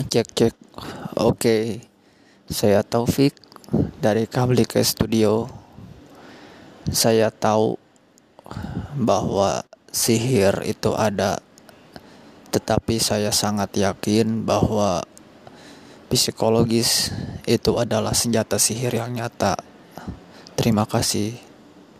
cek cek. Oke. Saya Taufik dari Kablike Studio. Saya tahu bahwa sihir itu ada tetapi saya sangat yakin bahwa psikologis itu adalah senjata sihir yang nyata. Terima kasih.